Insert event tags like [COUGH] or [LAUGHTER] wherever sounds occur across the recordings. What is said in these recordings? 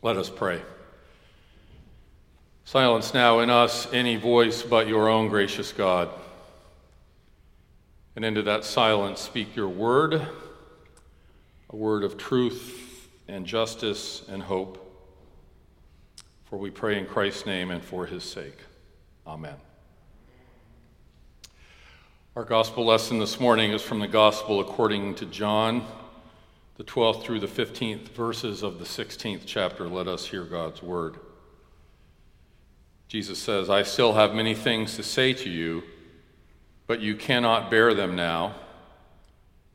Let us pray. Silence now in us any voice but your own gracious God. And into that silence, speak your word, a word of truth and justice and hope. For we pray in Christ's name and for his sake. Amen. Our gospel lesson this morning is from the gospel according to John the 12th through the 15th verses of the 16th chapter, let us hear God's word. Jesus says, I still have many things to say to you, but you cannot bear them now.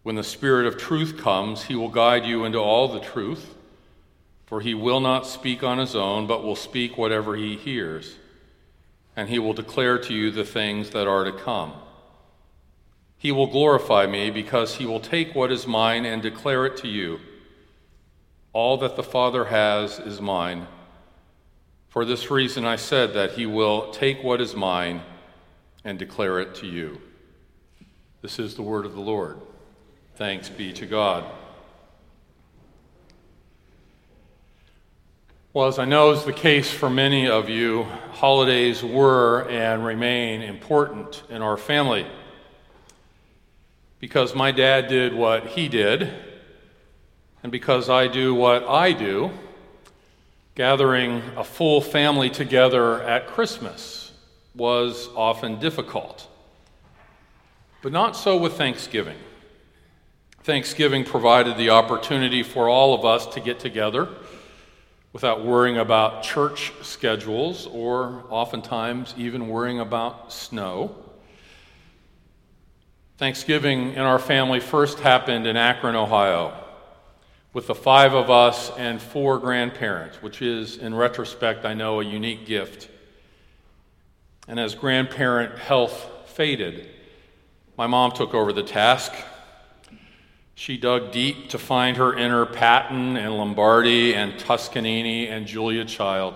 When the Spirit of truth comes, he will guide you into all the truth, for he will not speak on his own, but will speak whatever he hears, and he will declare to you the things that are to come. He will glorify me because he will take what is mine and declare it to you. All that the Father has is mine. For this reason I said that he will take what is mine and declare it to you. This is the word of the Lord. Thanks be to God. Well, as I know is the case for many of you, holidays were and remain important in our family because my dad did what he did, and because I do what I do, gathering a full family together at Christmas was often difficult. But not so with Thanksgiving. Thanksgiving provided the opportunity for all of us to get together without worrying about church schedules or oftentimes even worrying about snow. Thanksgiving in our family first happened in Akron, Ohio, with the five of us and four grandparents, which is, in retrospect, I know, a unique gift. And as grandparent health faded, my mom took over the task. She dug deep to find her inner Patton and Lombardi and Toscanini and Julia Child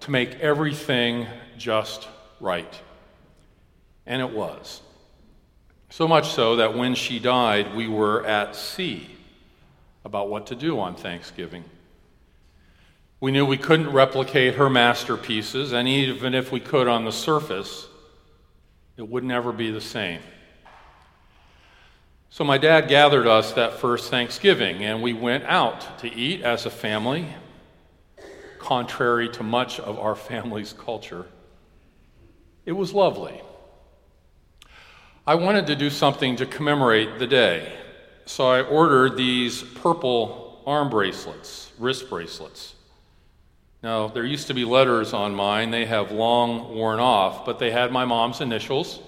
to make everything just right. And it was. So much so that when she died, we were at sea about what to do on Thanksgiving. We knew we couldn't replicate her masterpieces, and even if we could on the surface, it would never be the same. So my dad gathered us that first Thanksgiving, and we went out to eat as a family, contrary to much of our [LAUGHS] family's culture. It was lovely. I wanted to do something to commemorate the day, so I ordered these purple arm bracelets, wrist bracelets. Now, there used to be letters on mine. They have long worn off, but they had my mom's initials,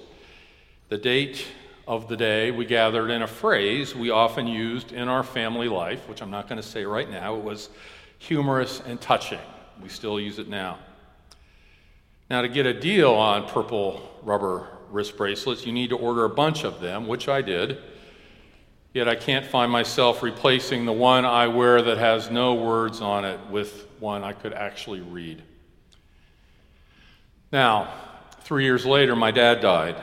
the date of the day we gathered, and a phrase we often used in our family life, which I'm not going to say right now. It was humorous and touching. We still use it now. Now, to get a deal on purple rubber wrist bracelets, you need to order a bunch of them, which I did. Yet I can't find myself replacing the one I wear that has no words on it with one I could actually read. Now, three years later, my dad died.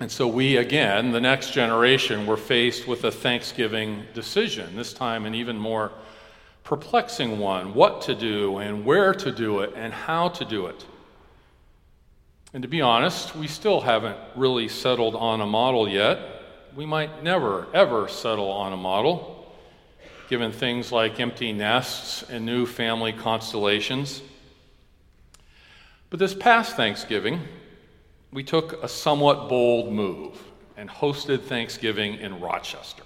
And so we, again, the next generation, were faced with a Thanksgiving decision, this time an even more perplexing one what to do, and where to do it, and how to do it. And to be honest, we still haven't really settled on a model yet. We might never, ever settle on a model, given things like empty nests and new family constellations. But this past Thanksgiving, we took a somewhat bold move and hosted Thanksgiving in Rochester.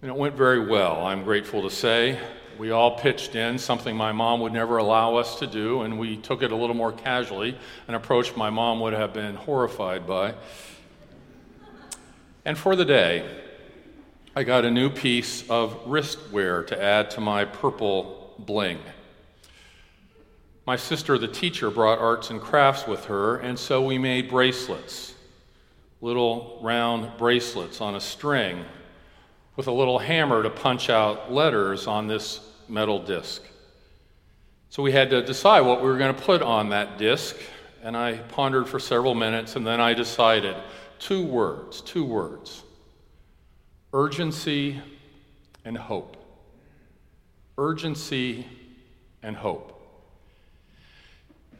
And it went very well, I'm grateful to say. We all pitched in, something my mom would never allow us to do, and we took it a little more casually, an approach my mom would have been horrified by. And for the day, I got a new piece of wristwear to add to my purple bling. My sister, the teacher, brought arts and crafts with her, and so we made bracelets little round bracelets on a string with a little hammer to punch out letters on this metal disc. So we had to decide what we were going to put on that disc, and I pondered for several minutes, and then I decided two words, two words urgency and hope. urgency and hope.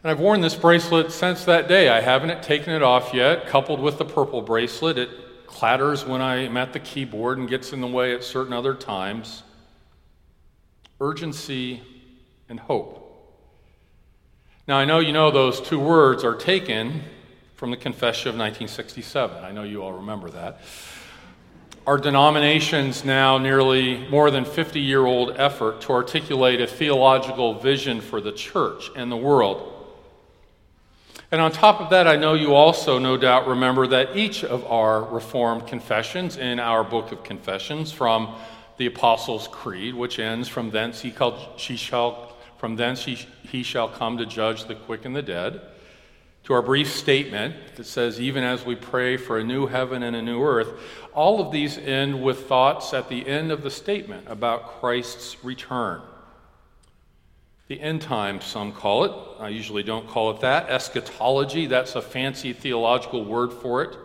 And I've worn this bracelet since that day. I haven't taken it off yet, coupled with the purple bracelet. It clatters when I'm at the keyboard and gets in the way at certain other times. Urgency and hope. Now, I know you know those two words are taken from the Confession of 1967. I know you all remember that. Our denomination's now nearly more than 50 year old effort to articulate a theological vision for the church and the world. And on top of that, I know you also, no doubt, remember that each of our Reformed confessions in our book of confessions from the Apostles' Creed, which ends, From thence he, called, she shall, from thence he, he shall come to judge the quick and the dead, to our brief statement that says, Even as we pray for a new heaven and a new earth, all of these end with thoughts at the end of the statement about Christ's return. The end times, some call it. I usually don't call it that. Eschatology, that's a fancy theological word for it.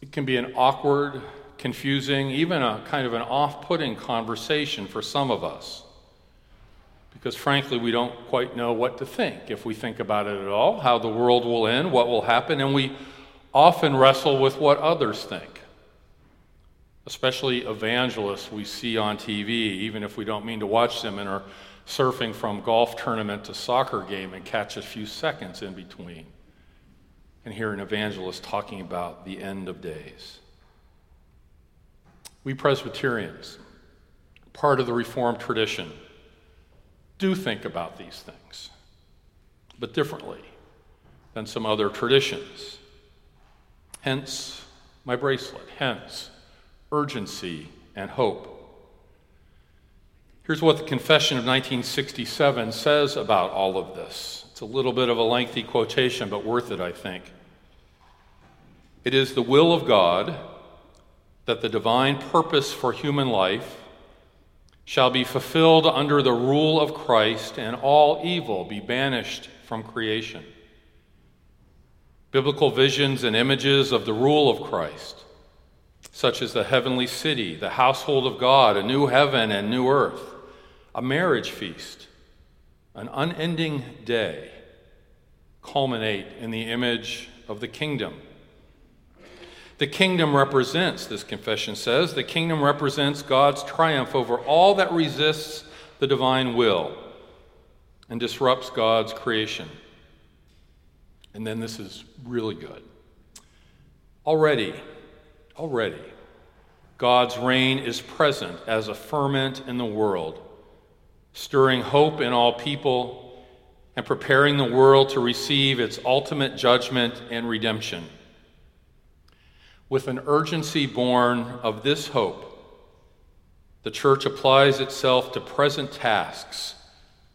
It can be an awkward, confusing, even a kind of an off putting conversation for some of us. Because frankly, we don't quite know what to think if we think about it at all, how the world will end, what will happen, and we often wrestle with what others think. Especially evangelists we see on TV, even if we don't mean to watch them and are surfing from golf tournament to soccer game and catch a few seconds in between and hear an evangelist talking about the end of days. We Presbyterians, part of the Reformed tradition, do think about these things, but differently than some other traditions. Hence, my bracelet, hence, urgency and hope. Here's what the Confession of 1967 says about all of this. It's a little bit of a lengthy quotation, but worth it, I think. It is the will of God that the divine purpose for human life shall be fulfilled under the rule of Christ and all evil be banished from creation. Biblical visions and images of the rule of Christ, such as the heavenly city, the household of God, a new heaven and new earth, a marriage feast, an unending day, culminate in the image of the kingdom. The kingdom represents, this confession says, the kingdom represents God's triumph over all that resists the divine will and disrupts God's creation. And then this is really good. Already, already, God's reign is present as a ferment in the world stirring hope in all people, and preparing the world to receive its ultimate judgment and redemption. With an urgency born of this hope, the church applies itself to present tasks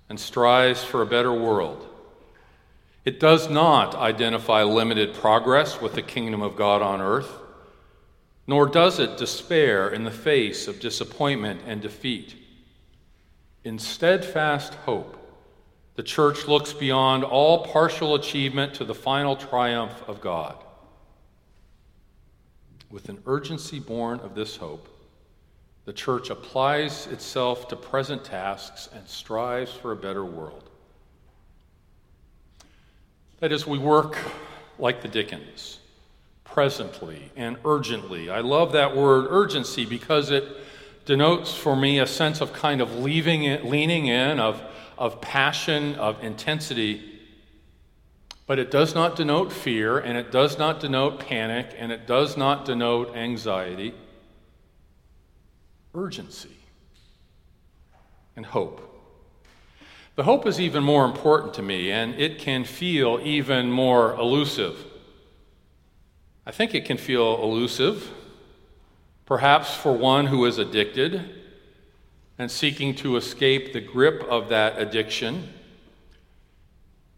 and strives for a better world. It does not identify limited progress with the kingdom of God on earth, nor does it despair in the face of disappointment and defeat. In steadfast hope, the church looks beyond all partial achievement to the final triumph of God. With an urgency born of this hope, the church applies itself to present tasks and strives for a better world. That is, we work like the Dickens, presently and urgently. I love that word urgency because it denotes for me a sense of kind of leaving it, leaning in, of, of passion, of intensity. But it does not denote fear, and it does not denote panic, and it does not denote anxiety. Urgency and hope. The hope is even more important to me, and it can feel even more elusive. I think it can feel elusive Perhaps for one who is addicted and seeking to escape the grip of that addiction,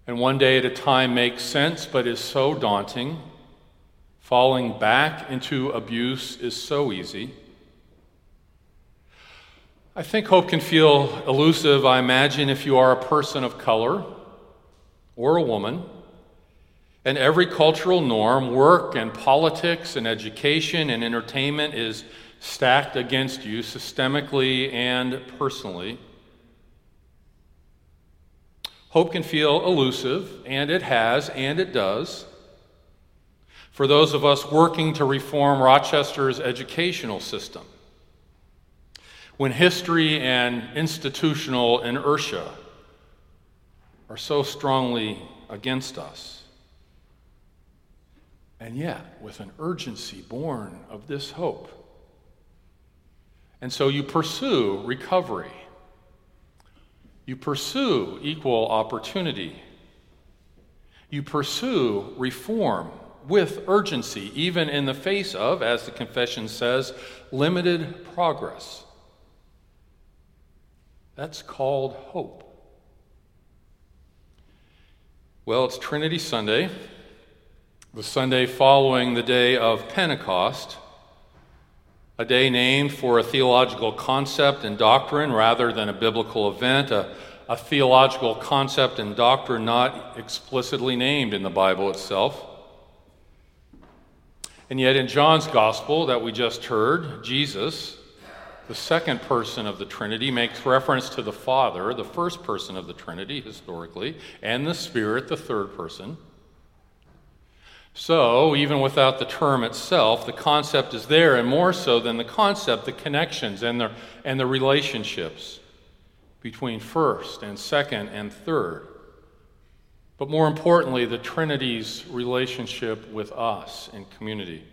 and one day at a time makes sense but is so daunting. Falling back into abuse is so easy. I think hope can feel elusive, I imagine, if you are a person of color or a woman and every cultural norm, work and politics and education and entertainment is stacked against you systemically and personally. Hope can feel elusive, and it has, and it does. For those of us working to reform Rochester's educational system, when history and institutional inertia are so strongly against us. And yet, with an urgency born of this hope. And so you pursue recovery. You pursue equal opportunity. You pursue reform with urgency, even in the face of, as the confession says, limited progress. That's called hope. Well, it's Trinity Sunday, the Sunday following the day of Pentecost, a day named for a theological concept and doctrine rather than a biblical event, a, a theological concept and doctrine not explicitly named in the Bible itself. And yet, in John's gospel that we just heard, Jesus, the second person of the Trinity, makes reference to the Father, the first person of the Trinity historically, and the Spirit, the third person. So, even without the term itself, the concept is there, and more so than the concept, the connections and the, and the relationships between first and second and third. But more importantly, the Trinity's relationship with us in community.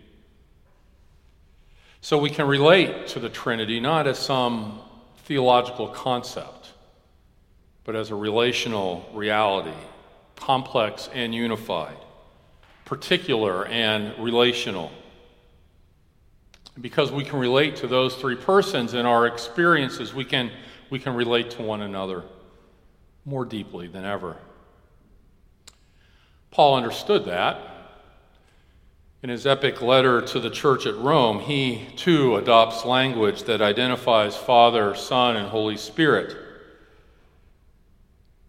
So we can relate to the Trinity not as some theological concept, but as a relational reality, complex and unified, particular and relational. Because we can relate to those three persons in our experiences, we can, we can relate to one another more deeply than ever. Paul understood that in his epic letter to the church at Rome, he too adopts language that identifies Father, Son, and Holy Spirit.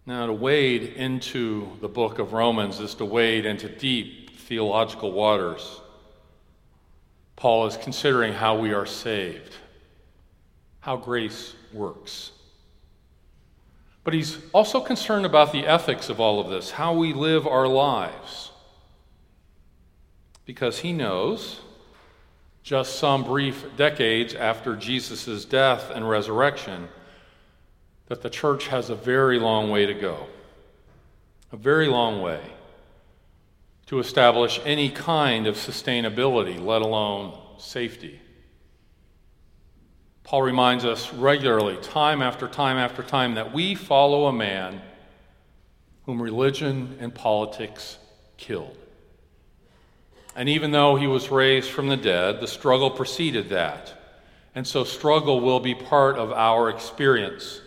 Now, to wade into the book of Romans is to wade into deep theological waters. Paul is considering how we are saved, how grace works. But he's also concerned about the ethics of all of this, how we live our lives because he knows, just some brief decades after Jesus' death and resurrection, that the church has a very long way to go. A very long way to establish any kind of sustainability, let alone safety. Paul reminds us regularly, time after time after time, that we follow a man whom religion and politics killed. And even though he was raised from the dead, the struggle preceded that. And so, struggle will be part of our experience.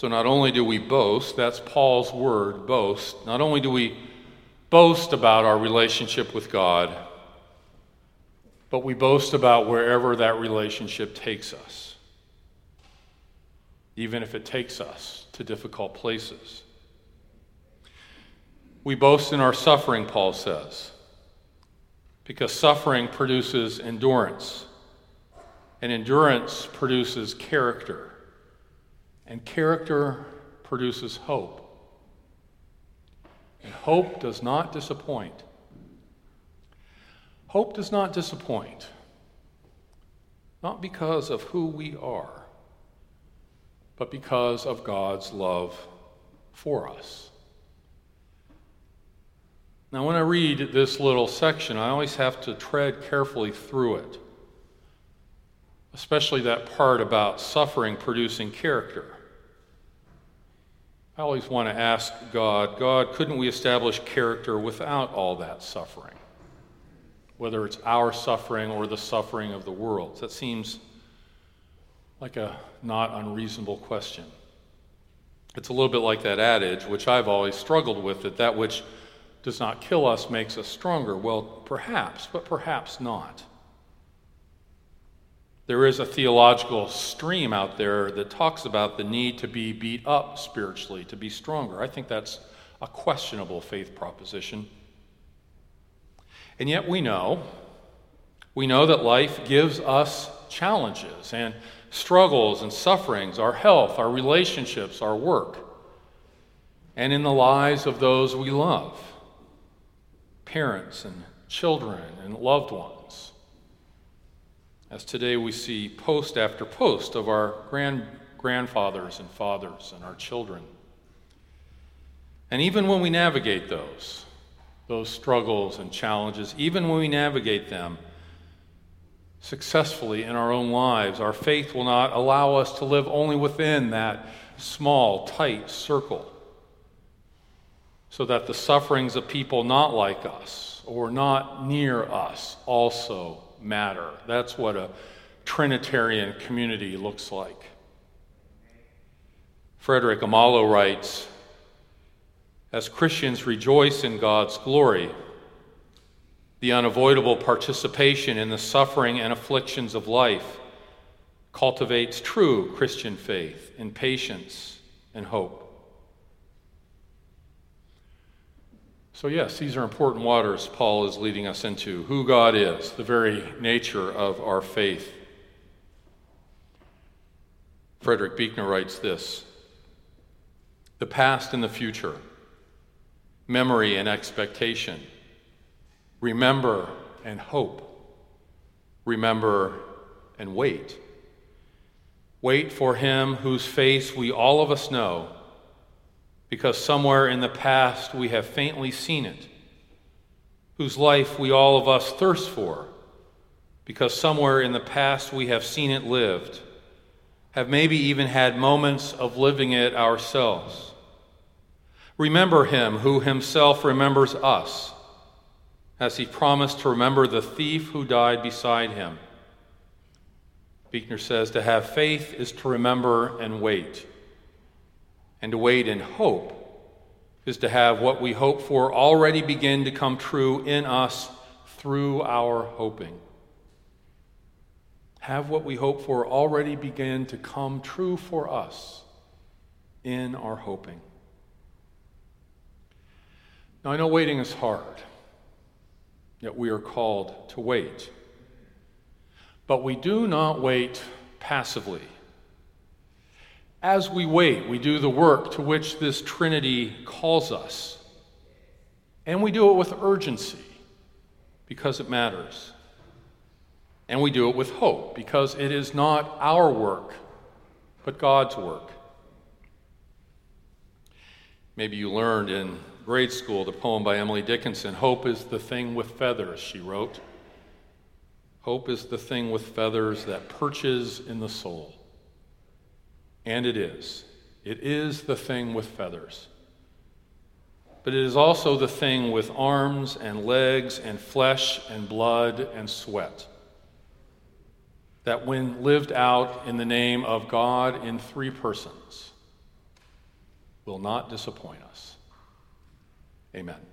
So, not only do we boast, that's Paul's word, boast, not only do we boast about our relationship with God, but we boast about wherever that relationship takes us, even if it takes us to difficult places. We boast in our suffering, Paul says, because suffering produces endurance, and endurance produces character, and character produces hope. And hope does not disappoint. Hope does not disappoint, not because of who we are, but because of God's love for us. Now, when I read this little section, I always have to tread carefully through it, especially that part about suffering producing character. I always want to ask God, God, couldn't we establish character without all that suffering? Whether it's our suffering or the suffering of the world. That seems like a not unreasonable question. It's a little bit like that adage, which I've always struggled with, that that which does not kill us makes us stronger. Well, perhaps, but perhaps not. There is a theological stream out there that talks about the need to be beat up spiritually, to be stronger. I think that's a questionable faith proposition. And yet we know, We know that life gives us challenges and struggles and sufferings, our health, our relationships, our work, and in the lives of those we love parents and children and loved ones. As today we see post after post of our grand, grandfathers and fathers and our children. And even when we navigate those, those struggles and challenges, even when we navigate them successfully in our own lives, our faith will not allow us to live only within that small, tight circle so that the sufferings of people not like us or not near us also matter. That's what a Trinitarian community looks like. Frederick Amalo writes As Christians rejoice in God's glory, the unavoidable participation in the suffering and afflictions of life cultivates true Christian faith in patience and hope. So, yes, these are important waters Paul is leading us into who God is, the very nature of our faith. Frederick Buechner writes this The past and the future, memory and expectation, remember and hope, remember and wait. Wait for him whose face we all of us know because somewhere in the past we have faintly seen it, whose life we all of us thirst for, because somewhere in the past we have seen it lived, have maybe even had moments of living it ourselves. Remember him who himself remembers us, as he promised to remember the thief who died beside him. Buechner says to have faith is to remember and wait. And to wait in hope is to have what we hope for already begin to come true in us through our hoping. Have what we hope for already begin to come true for us in our hoping. Now, I know waiting is hard, yet we are called to wait. But we do not wait passively. As we wait, we do the work to which this Trinity calls us. And we do it with urgency because it matters. And we do it with hope because it is not our work, but God's work. Maybe you learned in grade school the poem by Emily Dickinson Hope is the thing with feathers, she wrote. Hope is the thing with feathers that perches in the soul. And it is. It is the thing with feathers. But it is also the thing with arms and legs and flesh and blood and sweat. That when lived out in the name of God in three persons, will not disappoint us. Amen.